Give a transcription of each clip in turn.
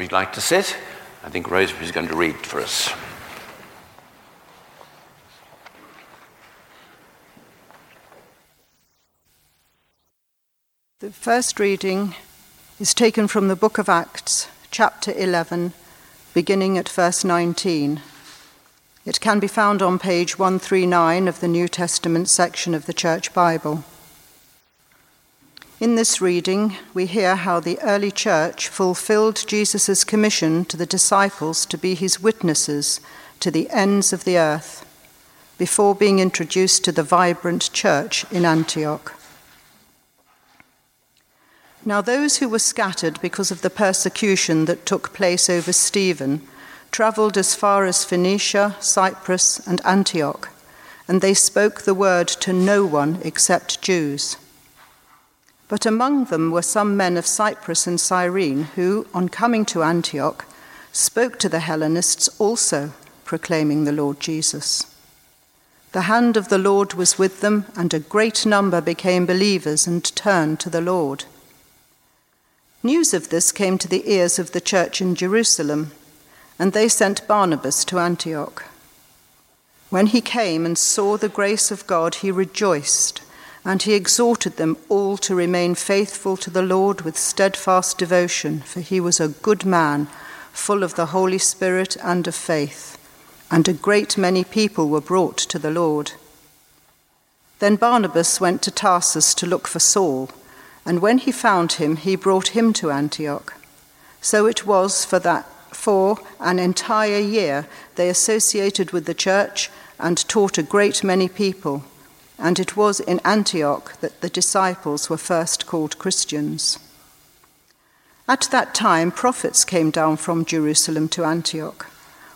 Would you like to sit? I think Rosemary is going to read for us. The first reading is taken from the book of Acts, chapter 11, beginning at verse 19. It can be found on page 139 of the New Testament section of the Church Bible. In this reading, we hear how the early church fulfilled Jesus' commission to the disciples to be his witnesses to the ends of the earth before being introduced to the vibrant church in Antioch. Now, those who were scattered because of the persecution that took place over Stephen travelled as far as Phoenicia, Cyprus, and Antioch, and they spoke the word to no one except Jews. But among them were some men of Cyprus and Cyrene who, on coming to Antioch, spoke to the Hellenists also, proclaiming the Lord Jesus. The hand of the Lord was with them, and a great number became believers and turned to the Lord. News of this came to the ears of the church in Jerusalem, and they sent Barnabas to Antioch. When he came and saw the grace of God, he rejoiced and he exhorted them all to remain faithful to the Lord with steadfast devotion, for he was a good man, full of the Holy Spirit and of faith. And a great many people were brought to the Lord. Then Barnabas went to Tarsus to look for Saul, and when he found him, he brought him to Antioch. So it was for that for an entire year they associated with the church and taught a great many people and it was in Antioch that the disciples were first called Christians. At that time, prophets came down from Jerusalem to Antioch.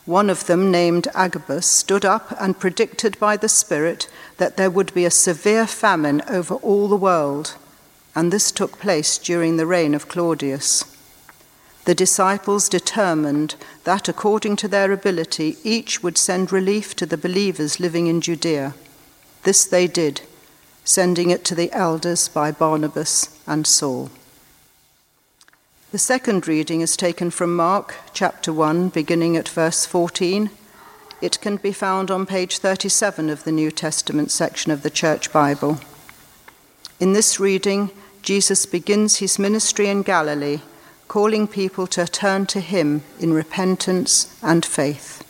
One of them, named Agabus, stood up and predicted by the Spirit that there would be a severe famine over all the world, and this took place during the reign of Claudius. The disciples determined that, according to their ability, each would send relief to the believers living in Judea. This they did, sending it to the elders by Barnabas and Saul. The second reading is taken from Mark chapter 1, beginning at verse 14. It can be found on page 37 of the New Testament section of the Church Bible. In this reading, Jesus begins his ministry in Galilee, calling people to turn to him in repentance and faith.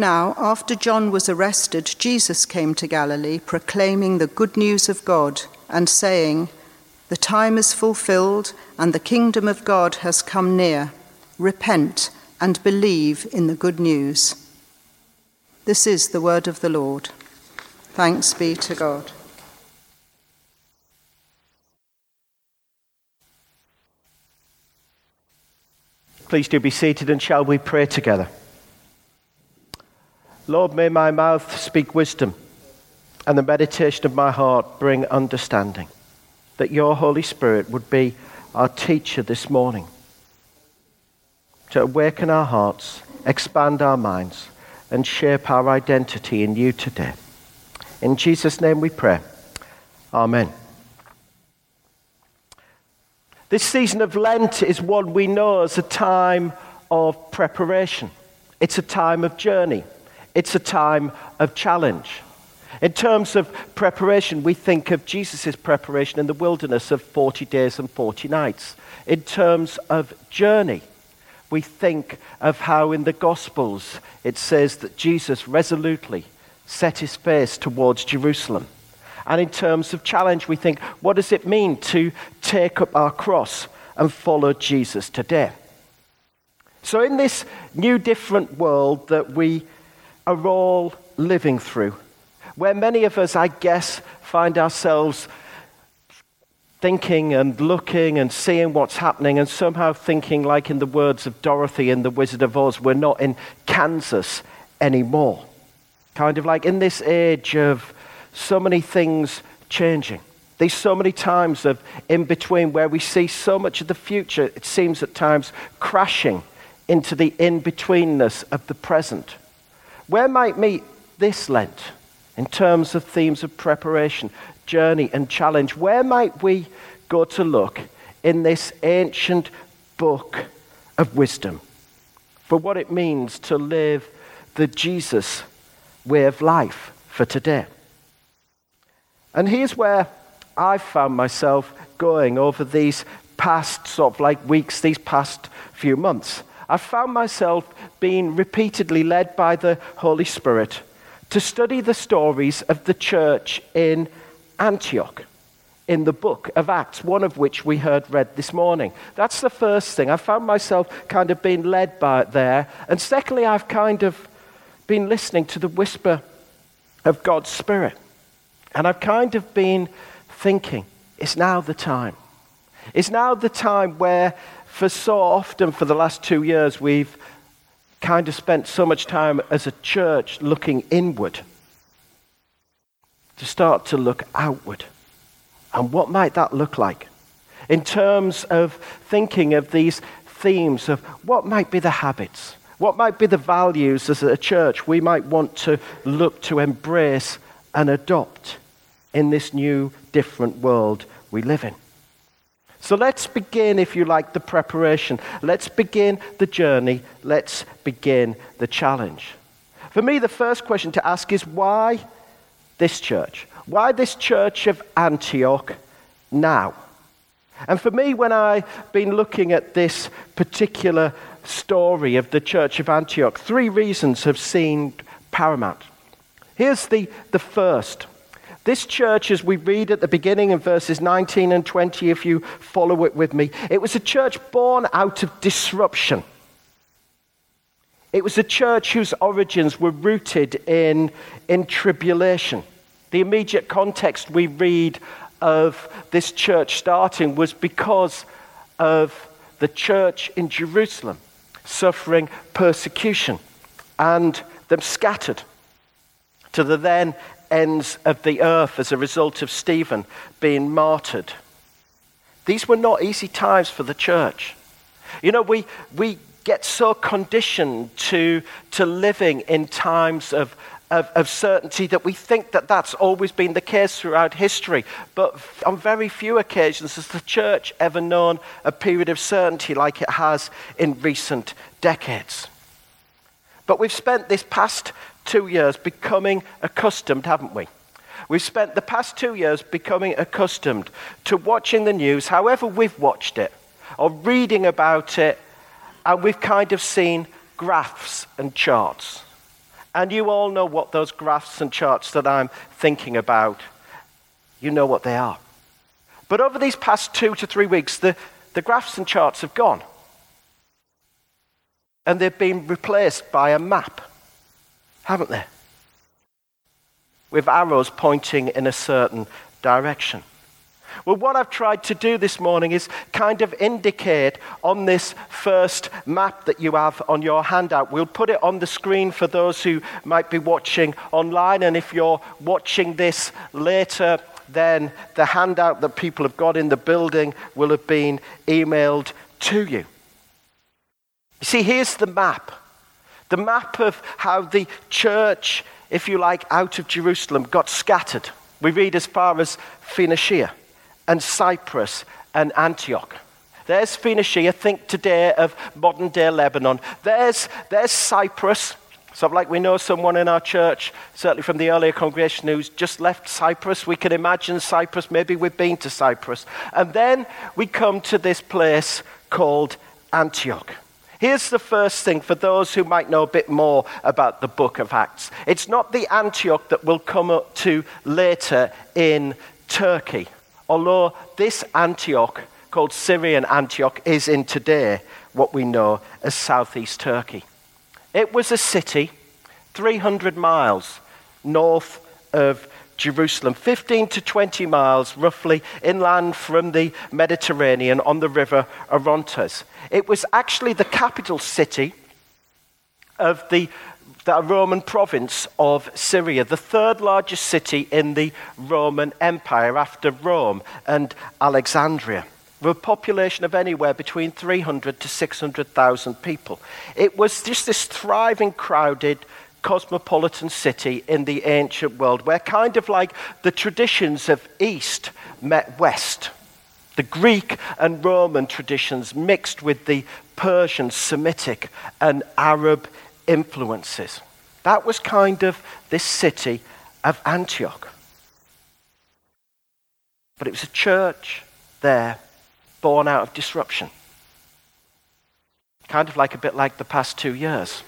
Now, after John was arrested, Jesus came to Galilee, proclaiming the good news of God and saying, The time is fulfilled and the kingdom of God has come near. Repent and believe in the good news. This is the word of the Lord. Thanks be to God. Please do be seated and shall we pray together? Lord, may my mouth speak wisdom and the meditation of my heart bring understanding. That your Holy Spirit would be our teacher this morning to awaken our hearts, expand our minds, and shape our identity in you today. In Jesus' name we pray. Amen. This season of Lent is one we know as a time of preparation. It's a time of journey. It's a time of challenge. In terms of preparation, we think of Jesus' preparation in the wilderness of 40 days and 40 nights. In terms of journey, we think of how in the Gospels it says that Jesus resolutely set his face towards Jerusalem. And in terms of challenge, we think, what does it mean to take up our cross and follow Jesus today? So, in this new, different world that we are all living through, where many of us, I guess, find ourselves thinking and looking and seeing what's happening, and somehow thinking, like in the words of Dorothy in The Wizard of Oz, we're not in Kansas anymore. Kind of like in this age of so many things changing. These so many times of in between where we see so much of the future, it seems at times crashing into the in betweenness of the present. Where might meet this Lent in terms of themes of preparation, journey, and challenge? Where might we go to look in this ancient book of wisdom for what it means to live the Jesus way of life for today. And here's where I've found myself going over these past sort of like weeks, these past few months. I've found myself being repeatedly led by the Holy Spirit to study the stories of the church in Antioch in the book of Acts, one of which we heard read this morning. That's the first thing. I found myself kind of being led by it there. And secondly, I've kind of been listening to the whisper of God's Spirit. And I've kind of been thinking, it's now the time. It's now the time where, for so often for the last two years, we've kind of spent so much time as a church looking inward to start to look outward. And what might that look like? In terms of thinking of these themes of what might be the habits, what might be the values as a church we might want to look to embrace and adopt in this new, different world we live in. So let's begin, if you like, the preparation. Let's begin the journey. Let's begin the challenge. For me, the first question to ask is why this church? Why this church of Antioch now? And for me, when I've been looking at this particular story of the church of Antioch, three reasons have seemed paramount. Here's the, the first. This church, as we read at the beginning in verses 19 and 20, if you follow it with me, it was a church born out of disruption. It was a church whose origins were rooted in, in tribulation. The immediate context we read of this church starting was because of the church in Jerusalem suffering persecution and them scattered to the then ends of the earth as a result of Stephen being martyred. These were not easy times for the church. You know, we, we get so conditioned to, to living in times of, of, of, certainty that we think that that's always been the case throughout history. But on very few occasions has the church ever known a period of certainty like it has in recent decades. But we've spent this past two years becoming accustomed, haven't we? We've spent the past two years becoming accustomed to watching the news, however, we've watched it, or reading about it, and we've kind of seen graphs and charts. And you all know what those graphs and charts that I'm thinking about, you know what they are. But over these past two to three weeks, the, the graphs and charts have gone. And they've been replaced by a map, haven't they? With arrows pointing in a certain direction. Well, what I've tried to do this morning is kind of indicate on this first map that you have on your handout. We'll put it on the screen for those who might be watching online. And if you're watching this later, then the handout that people have got in the building will have been emailed to you. You see, here's the map the map of how the church, if you like, out of Jerusalem got scattered. We read as far as Phoenicia and Cyprus and Antioch. There's Phoenicia, think today of modern day Lebanon. There's, there's Cyprus. So, like we know someone in our church, certainly from the earlier congregation, who's just left Cyprus. We can imagine Cyprus. Maybe we've been to Cyprus. And then we come to this place called Antioch. Here's the first thing for those who might know a bit more about the book of Acts it's not the Antioch that we'll come up to later in Turkey. Although this Antioch, called Syrian Antioch, is in today what we know as southeast Turkey. It was a city 300 miles north of Jerusalem, 15 to 20 miles roughly inland from the Mediterranean on the river Orontes. It was actually the capital city of the the Roman province of Syria, the third largest city in the Roman Empire after Rome and Alexandria, with a population of anywhere between 300 to 600,000 people. It was just this thriving, crowded, cosmopolitan city in the ancient world where kind of like the traditions of East met West. The Greek and Roman traditions mixed with the Persian, Semitic, and Arab influences. That was kind of this city of Antioch. But it was a church there born out of disruption. Kind of like a bit like the past two years.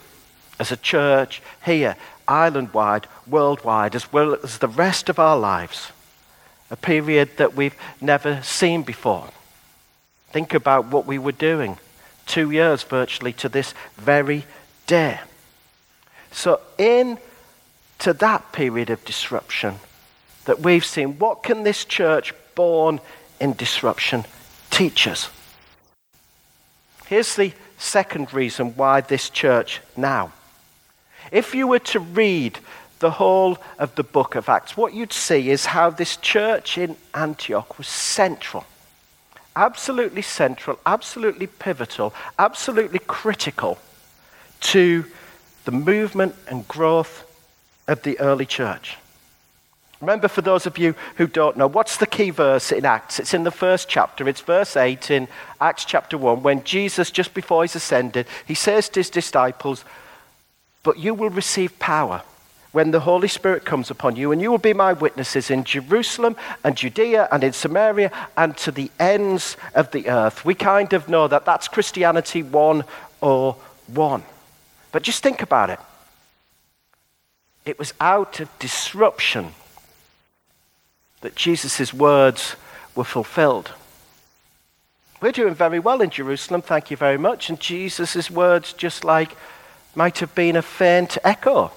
As a church here, island wide, worldwide, as well as the rest of our lives. A period that we've never seen before. Think about what we were doing two years virtually to this very day. So, in to that period of disruption that we've seen, what can this church born in disruption teach us? Here's the second reason why this church now. If you were to read the whole of the book of Acts, what you'd see is how this church in Antioch was central. Absolutely central, absolutely pivotal, absolutely critical to the movement and growth of the early church. Remember, for those of you who don't know, what's the key verse in Acts? It's in the first chapter. It's verse 8 in Acts chapter 1, when Jesus, just before he's ascended, he says to his disciples, But you will receive power when the Holy Spirit comes upon you, and you will be my witnesses in Jerusalem and Judea and in Samaria and to the ends of the earth. We kind of know that that's Christianity 101. But just think about it. It was out of disruption that Jesus' words were fulfilled. We're doing very well in Jerusalem, thank you very much. And Jesus' words just like might have been a faint echo.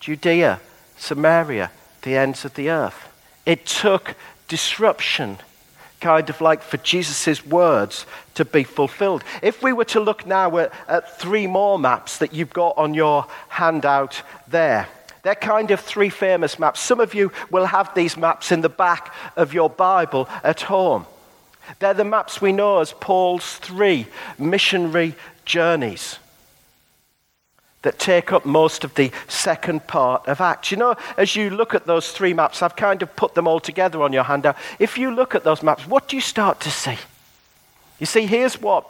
Judea, Samaria, the ends of the earth. It took disruption kind of like for Jesus' words to be fulfilled. If we were to look now at, at, three more maps that you've got on your handout there, they're kind of three famous maps. Some of you will have these maps in the back of your Bible at home. They're the maps we know as Paul's three missionary journeys that take up most of the second part of Acts. You know, as you look at those three maps, I've kind of put them all together on your handout. If you look at those maps, what do you start to see? You see, here's what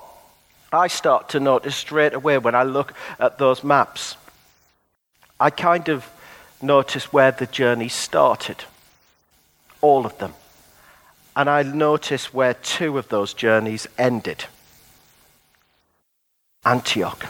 I start to notice straight away when I look at those maps. I kind of notice where the journey started, all of them. And I notice where two of those journeys ended Antioch.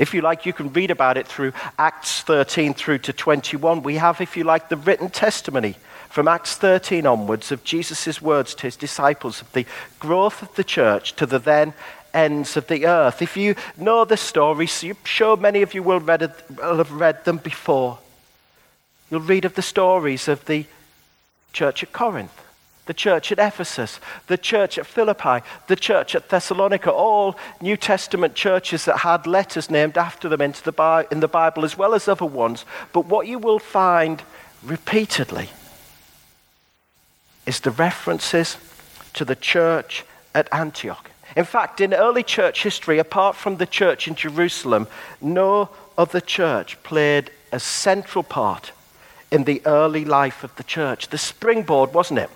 If you like, you can read about it through Acts 13 through to 21. We have, if you like, the written testimony from Acts 13 onwards of Jesus' words to his disciples of the growth of the church to the then ends of the earth. If you know the stories, I'm sure many of you will, read, will have read them before. You'll read of the stories of the church at Corinth the church at Ephesus, the church at Philippi, the church at Thessalonica, all New Testament churches that had letters named after them into the in the Bible, as well as other ones. But what you will find repeatedly is the references to the church at Antioch. In fact, in early church history, apart from the church in Jerusalem, no other church played a central part in the early life of the church. The springboard, wasn't it?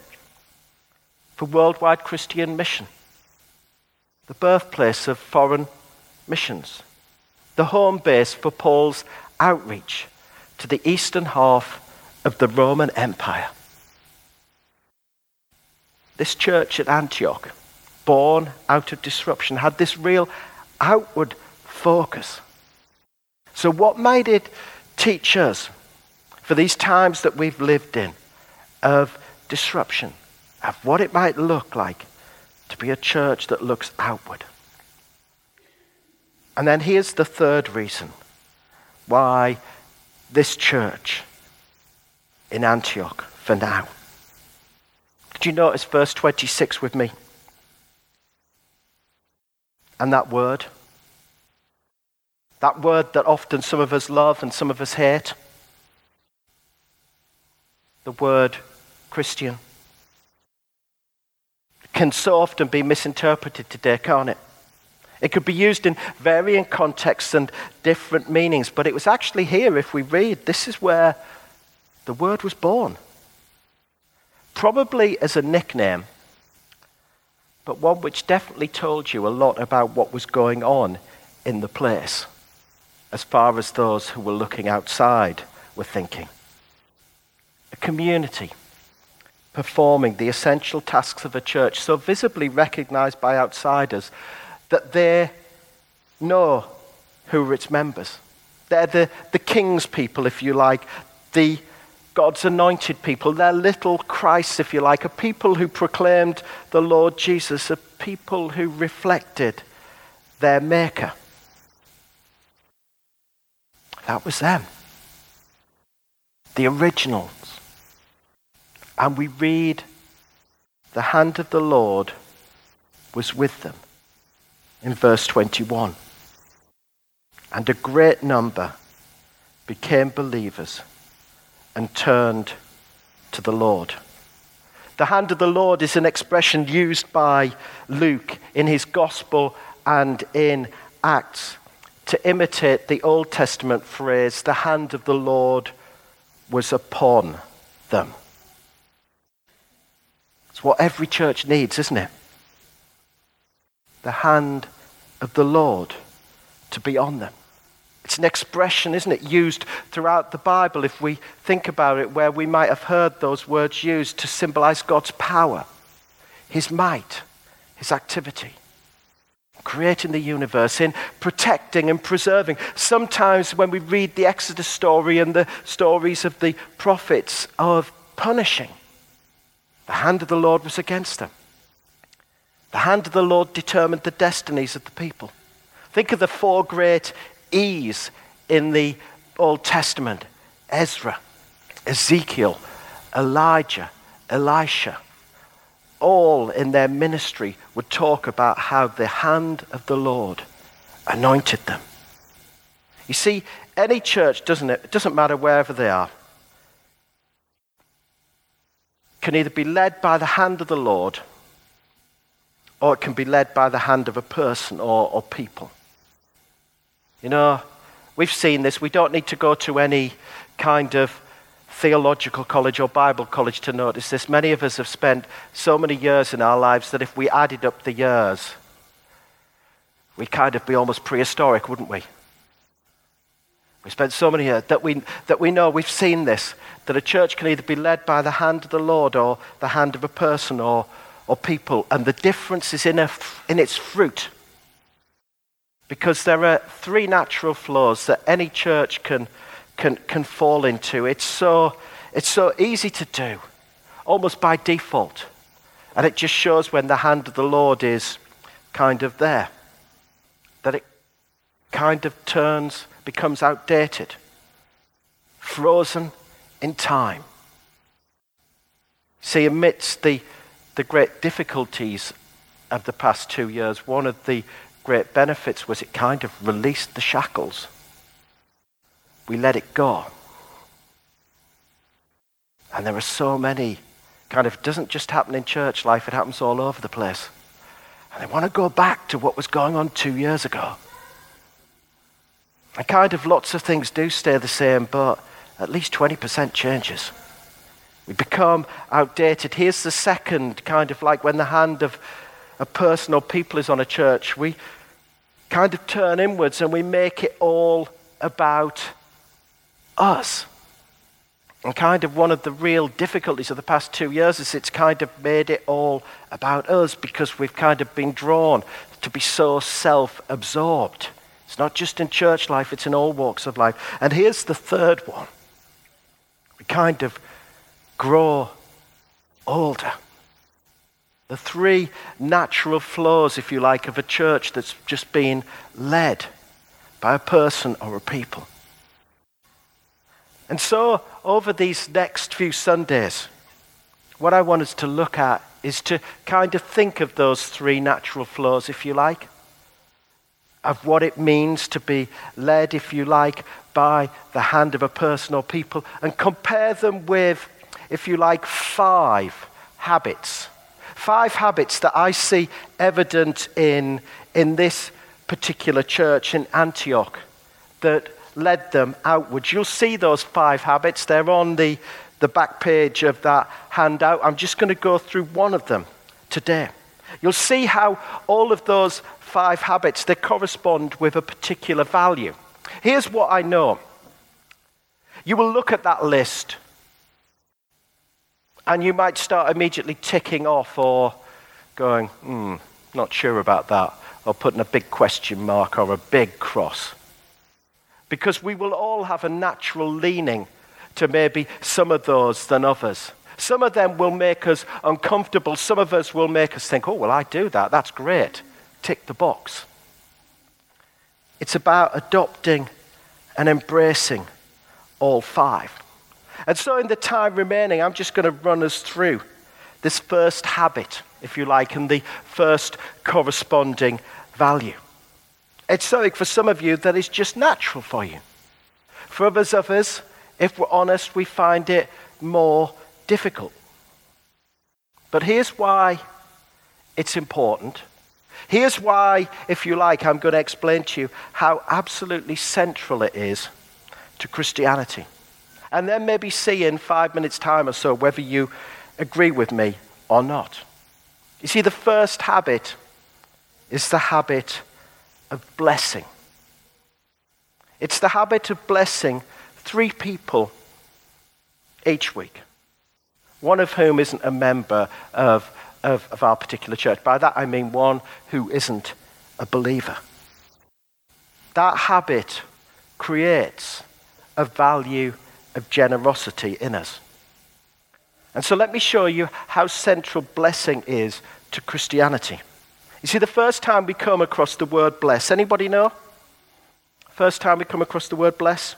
For worldwide Christian mission, the birthplace of foreign missions, the home base for Paul's outreach to the eastern half of the Roman Empire. This church at Antioch, born out of disruption, had this real outward focus. So, what might it teach us for these times that we've lived in of disruption? Of what it might look like to be a church that looks outward. And then here's the third reason why this church in Antioch for now. Did you notice verse 26 with me? And that word? That word that often some of us love and some of us hate? The word Christian can so often be misinterpreted today, can't it? It could be used in varying contexts and different meanings, but it was actually here, if we read, this is where the word was born. probably as a nickname, but one which definitely told you a lot about what was going on in the place, as far as those who were looking outside were thinking. A community performing the essential tasks of a church, so visibly recognized by outsiders that they know who are its members. They're the, the king's people, if you like, the God's anointed people. They're little Christs, if you like, a people who proclaimed the Lord Jesus, a people who reflected their Maker. That was them. The originals. And we read, the hand of the Lord was with them in verse 21. And a great number became believers and turned to the Lord. The hand of the Lord is an expression used by Luke in his gospel and in Acts to imitate the Old Testament phrase, the hand of the Lord was upon them. It's what every church needs, isn't it? The hand of the Lord to be on them. It's an expression, isn't it, used throughout the Bible, if we think about it, where we might have heard those words used to symbolize God's power, His might, His activity, creating the universe, in protecting and preserving. Sometimes when we read the Exodus story and the stories of the prophets of punishing, the hand of the Lord was against them. The hand of the Lord determined the destinies of the people. Think of the four great E's in the Old Testament Ezra, Ezekiel, Elijah, Elisha. All in their ministry would talk about how the hand of the Lord anointed them. You see, any church, doesn't it? It doesn't matter wherever they are, can either be led by the hand of the Lord or it can be led by the hand of a person or, or people. You know, we've seen this. We don't need to go to any kind of theological college or Bible college to notice this. Many of us have spent so many years in our lives that if we added up the years, we'd kind of be almost prehistoric, wouldn't we? We spent so many years that we, that we know we've seen this that a church can either be led by the hand of the Lord or the hand of a person or, or people, and the difference is in, a, in its fruit. Because there are three natural flaws that any church can, can, can fall into. It's so, it's so easy to do, almost by default. And it just shows when the hand of the Lord is kind of there, that it kind of turns, becomes outdated, frozen in time. See, amidst the, the great difficulties of the past two years, one of the great benefits was it kind of released the shackles. We let it go. And there are so many, kind of, doesn't just happen in church life, it happens all over the place. And they want to go back to what was going on two years ago. And kind of lots of things do stay the same, but at least 20% changes. We become outdated. Here's the second kind of like when the hand of a person or people is on a church, we kind of turn inwards and we make it all about us. And kind of one of the real difficulties of the past two years is it's kind of made it all about us because we've kind of been drawn to be so self absorbed. It's not just in church life, it's in all walks of life. And here's the third one we kind of grow older. The three natural flaws, if you like, of a church that's just been led by a person or a people. And so, over these next few Sundays, what I want us to look at is to kind of think of those three natural flaws, if you like, of what it means to be led, if you like, by the hand of a person or people, and compare them with, if you like, five habits Five habits that I see evident in, in this particular church in Antioch that led them outwards. You'll see those five habits. They're on the, the back page of that handout. I'm just going to go through one of them today. You'll see how all of those five habits they correspond with a particular value. Here's what I know. You will look at that list and you might start immediately ticking off or going, hmm, not sure about that, or putting a big question mark or a big cross. Because we will all have a natural leaning to maybe some of those than others. Some of them will make us uncomfortable. Some of us will make us think, oh, well, I do that. That's great. Tick the box. It's about adopting and embracing all five. And so, in the time remaining, I'm just going to run us through this first habit, if you like, and the first corresponding value. It's something for some of you that is just natural for you. For others of us, if we're honest, we find it more difficult. But here's why it's important. Here's why, if you like, I'm going to explain to you how absolutely central it is to Christianity. And then maybe see in five minutes' time or so whether you agree with me or not. You see, the first habit is the habit of blessing. It's the habit of blessing three people each week, one of whom isn't a member of, of, of our particular church. By that I mean one who isn't a believer. That habit creates a value of generosity in us. And so let me show you how central blessing is to Christianity. You see, the first time we come across the word bless, anybody know? First time we come across the word bless?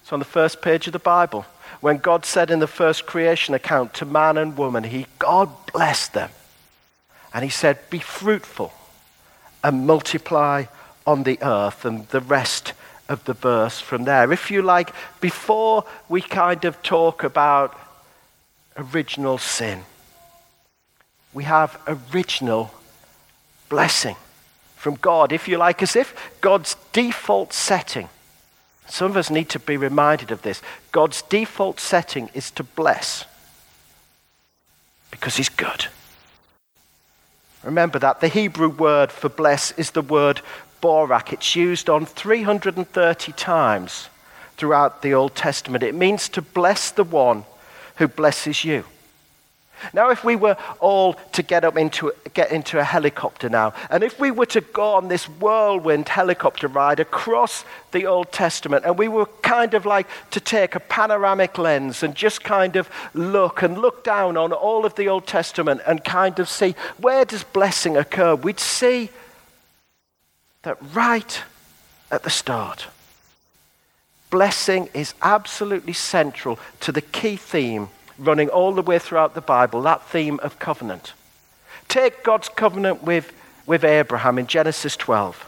It's on the first page of the Bible. When God said in the first creation account to man and woman, he, God blessed them. And he said, Be fruitful and multiply on the earth. And the rest of the verse from there. If you like, before we kind of talk about original sin, we have original blessing from God, if you like, as if God's default setting some of us need to be reminded of this. God's default setting is to bless because He's good. Remember that. The Hebrew word for bless is the word borak. It's used on 330 times throughout the Old Testament. It means to bless the one who blesses you. Now, if we were all to get up into, get into a helicopter now, and if we were to go on this whirlwind helicopter ride across the Old Testament, and we were kind of like to take a panoramic lens and just kind of look and look down on all of the Old Testament and kind of see where does blessing occur, we'd see that right at the start, blessing is absolutely central to the key theme running all the way throughout the Bible, that theme of covenant. Take God's covenant with, with Abraham in Genesis 12.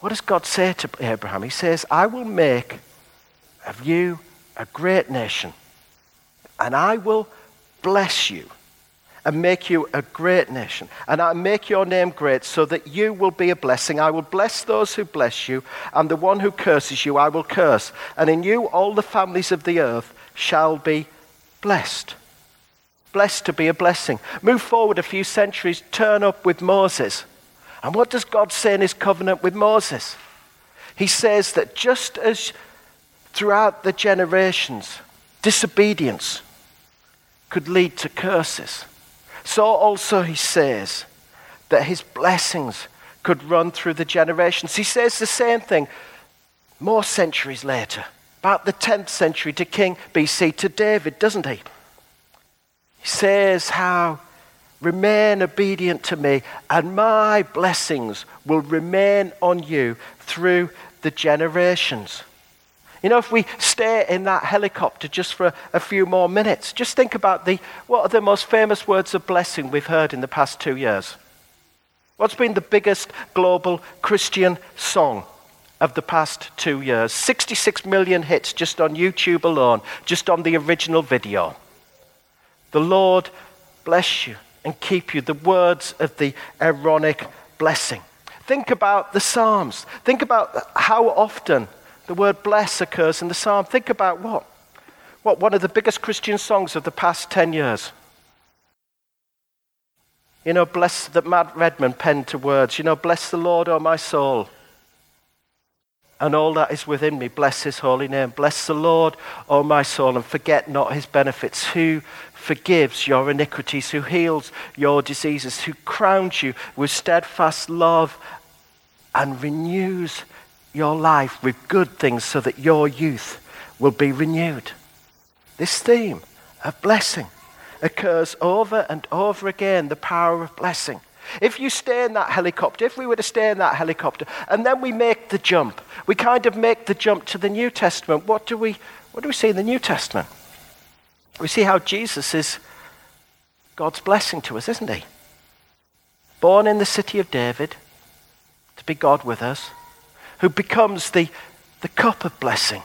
What does God say to Abraham? He says, I will make of you a great nation, and I will bless you and make you a great nation. And I make your name great so that you will be a blessing. I will bless those who bless you, and the one who curses you I will curse. And in you all the families of the earth shall be blessed. Blessed to be a blessing. Move forward a few centuries, turn up with Moses. And what does God say in his covenant with Moses? He says that just as throughout the generations, disobedience could lead to curses, so also he says that his blessings could run through the generations. He says the same thing more centuries later about the 10th century to King BC to David, doesn't he? He says how remain obedient to me, and my blessings will remain on you through the generations. You know, if we stay in that helicopter just for a, few more minutes, just think about the what are the most famous words of blessing we've heard in the past two years? What's been the biggest global Christian song? Of the past two years 66 million hits just on YouTube alone, just on the original video. The Lord bless you and keep you. The words of the Aaronic blessing. Think about the Psalms. Think about how often The word bless occurs in the psalm. Think about what? What, one of the biggest Christian songs of the past 10 years. You know, bless that Matt Redman penned to words. You know, bless the Lord, O my soul, and all that is within me. Bless his holy name. Bless the Lord, O my soul, and forget not his benefits, who forgives your iniquities, who heals your diseases, who crowns you with steadfast love and renews your life with good things so that your youth will be renewed. This theme of blessing occurs over and over again the power of blessing. If you stay in that helicopter, if we were to stay in that helicopter, and then we make the jump, we kind of make the jump to the New Testament, what do we, what do we see in the New Testament? We see how Jesus is God's blessing to us, isn't he? Born in the city of David, to be God with us, who becomes the, the cup of blessing.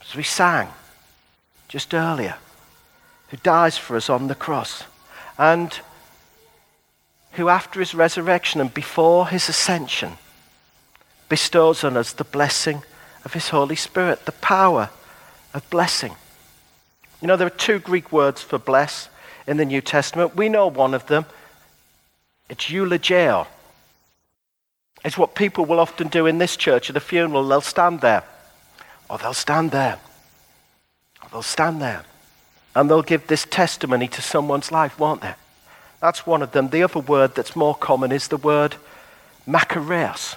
As we sang just earlier, who dies for us on the cross, and who, after his resurrection and before his ascension, bestows on us the blessing of his Holy Spirit, the power of blessing. You know, there are two Greek words for bless in the New Testament. We know one of them. It's eulogeo. It's what people will often do in this church at a funeral. They'll stand there, or they'll stand there, or they'll stand there, and they'll give this testimony to someone's life, won't they? That's one of them. The other word that's more common is the word makarios.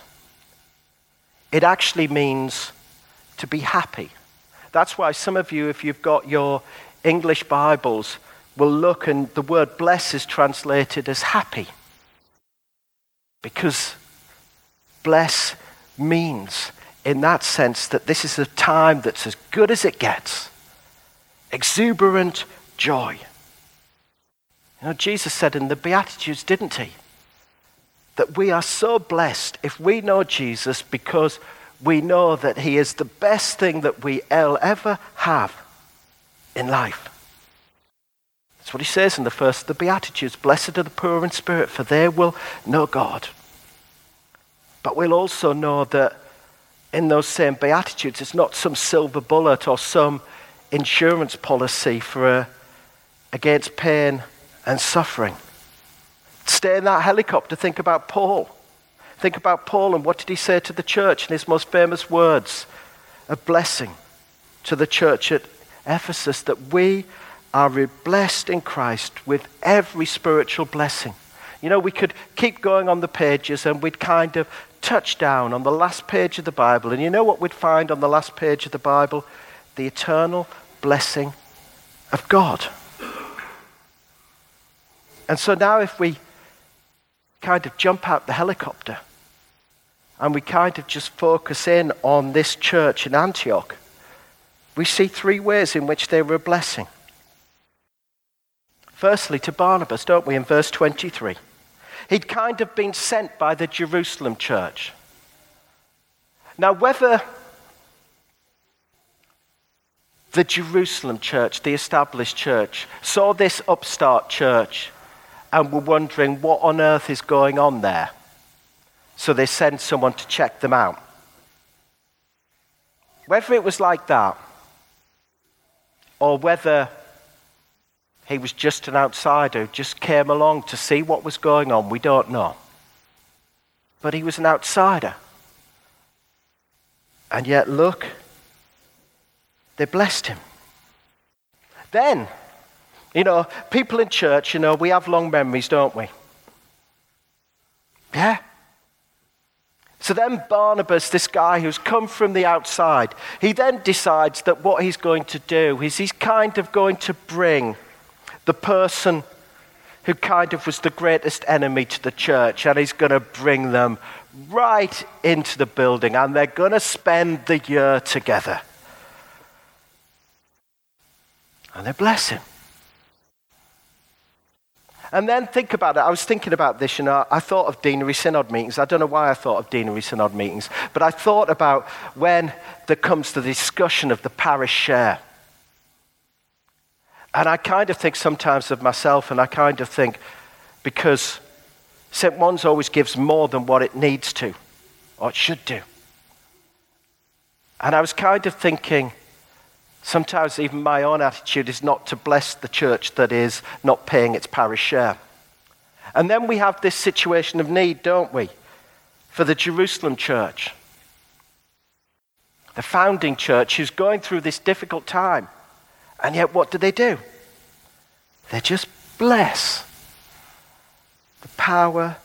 It actually means to be happy. That's why some of you, if you've got your English Bibles, will look and the word bless is translated as happy. Because bless means, in that sense, that this is a time that's as good as it gets. Exuberant joy. Know, Jesus said in the Beatitudes, didn't he? That we are so blessed if we know Jesus because we know that he is the best thing that we ever have in life. That's what he says in the first of the Beatitudes Blessed are the poor in spirit, for they will know God. But we'll also know that in those same Beatitudes, it's not some silver bullet or some insurance policy for a, against pain and suffering. Stay in that helicopter, think about Paul. Think about Paul and what did he say to the church in his most famous words? A blessing to the church at Ephesus that we are blessed in Christ with every spiritual blessing. You know, we could keep going on the pages and we'd kind of touch down on the last page of the Bible. And you know what we'd find on the last page of the Bible? The eternal blessing of God. And so now, if we kind of jump out the helicopter and we kind of just focus in on this church in Antioch, we see three ways in which they were a blessing. Firstly, to Barnabas, don't we, in verse 23? He'd kind of been sent by the Jerusalem church. Now, whether the Jerusalem church, the established church, saw this upstart church and were wondering what on earth is going on there, so they sent someone to check them out. Whether it was like that, or whether he was just an outsider who just came along to see what was going on. We don't know. But he was an outsider. And yet, look, they blessed him. Then, you know, people in church, you know, we have long memories, don't we? Yeah. So then, Barnabas, this guy who's come from the outside, he then decides that what he's going to do is he's kind of going to bring the person who kind of was the greatest enemy to the church, and he's going to bring them right into the building, and they're going to spend the year together. And they bless him. And then think about it. I was thinking about this, and I, I thought of deanery synod meetings. I don't know why I thought of deanery synod meetings, but I thought about when there comes the discussion of the parish share. And I kind of think sometimes of myself, and I kind of think because St. Juan's always gives more than what it needs to, or it should do. And I was kind of thinking, sometimes even my own attitude is not to bless the church that is not paying its parish share. And then we have this situation of need, don't we, for the Jerusalem church, the founding church who's going through this difficult time. And yet, what do they do? They just bless the power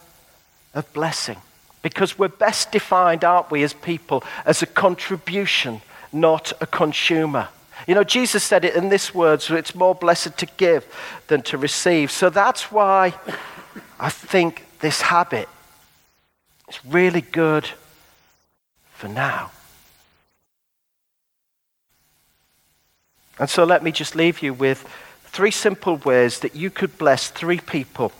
of blessing. Because we're best defined, aren't we, as people, as a contribution, not a consumer. You know, Jesus said it in this words it's more blessed to give than to receive. So that's why I think this habit is really good for now. And so let me just leave you with three simple ways that you could bless three people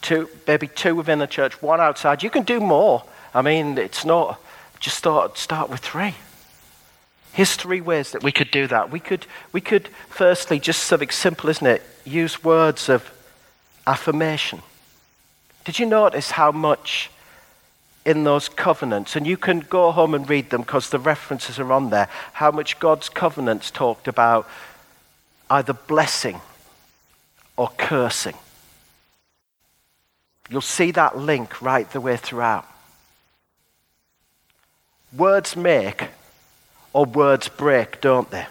two, maybe two within the church, one outside. You can do more. I mean, it's not just start, start with three. Three ways that we could do that. We could, we could, firstly, just something simple, isn't it? Use words of affirmation. Did you notice how much in those covenants, and you can go home and read them because the references are on there, how much God's covenants talked about either blessing or cursing? You'll see that link right the way throughout. Words make or words break, don't they?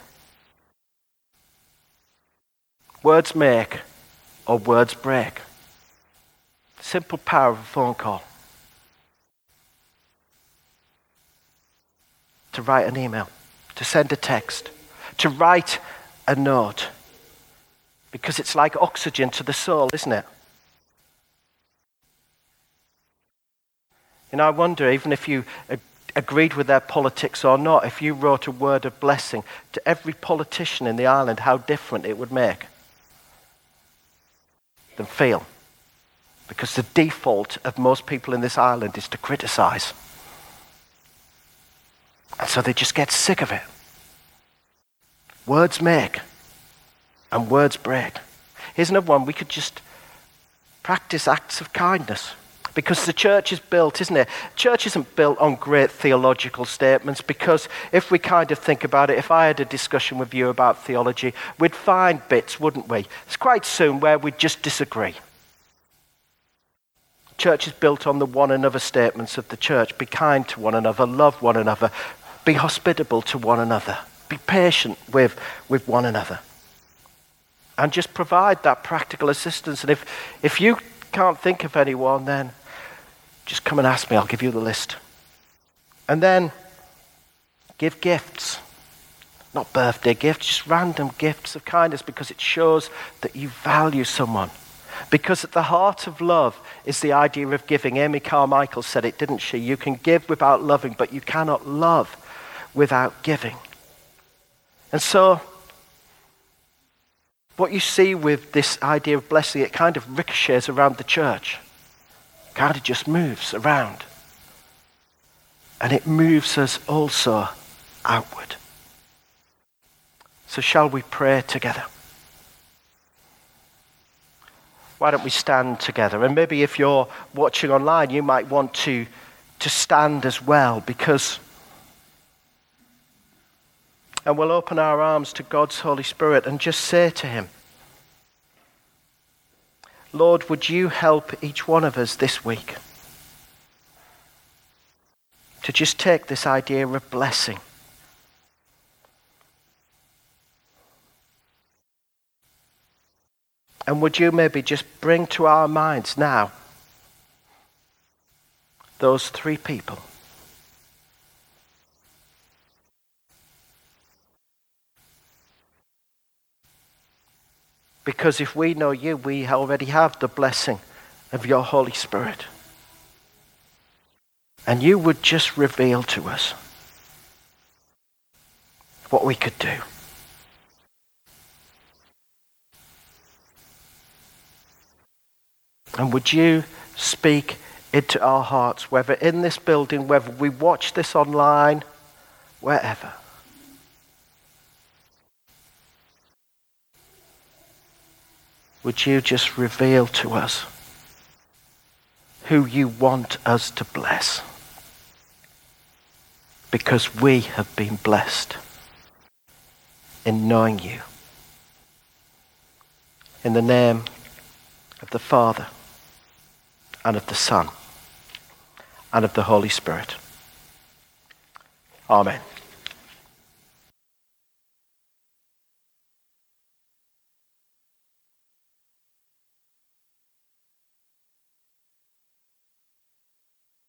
Words make or words break. Simple power of a phone call. To write an email, to send a text, to write a note. Because it's like oxygen to the soul, isn't it? You know, I wonder, even if you agreed with their politics or not, if you wrote a word of blessing to every politician in the island, how different it would make them feel. Because the default of most people in this island is to criticize. And so they just get sick of it. Words make, and words break. Here's another one. We could just practice acts of kindness. Because the church is built, isn't it? Church isn't built on great theological statements because if we kind of think about it, if I had a discussion with you about theology, we'd find bits, wouldn't we? It's quite soon where we'd just disagree. Church is built on the one another statements of the church. Be kind to one another, love one another, be hospitable to one another, be patient with, with one another. And just provide that practical assistance. And if, if you can't think of anyone, then just come and ask me, I'll give you the list. And then give gifts. Not birthday gifts, just random gifts of kindness because it shows that you value someone. Because at the heart of love is the idea of giving. Amy Carmichael said it, didn't she? You can give without loving, but you cannot love without giving. And so, what you see with this idea of blessing, it kind of ricochets around the church. God just moves around. And it moves us also outward. So, shall we pray together? Why don't we stand together? And maybe if you're watching online, you might want to, to stand as well because. And we'll open our arms to God's Holy Spirit and just say to Him, Lord, would you help each one of us this week to just take this idea of blessing? And would you maybe just bring to our minds now those three people? Because if we know you, we already have the blessing of your Holy Spirit. And you would just reveal to us what we could do. And would you speak into our hearts, whether in this building, whether we watch this online, wherever? Would you just reveal to us who you want us to bless? because we have been blessed in knowing you. In the name of the Father and of the Son and of the Holy Spirit. Amen.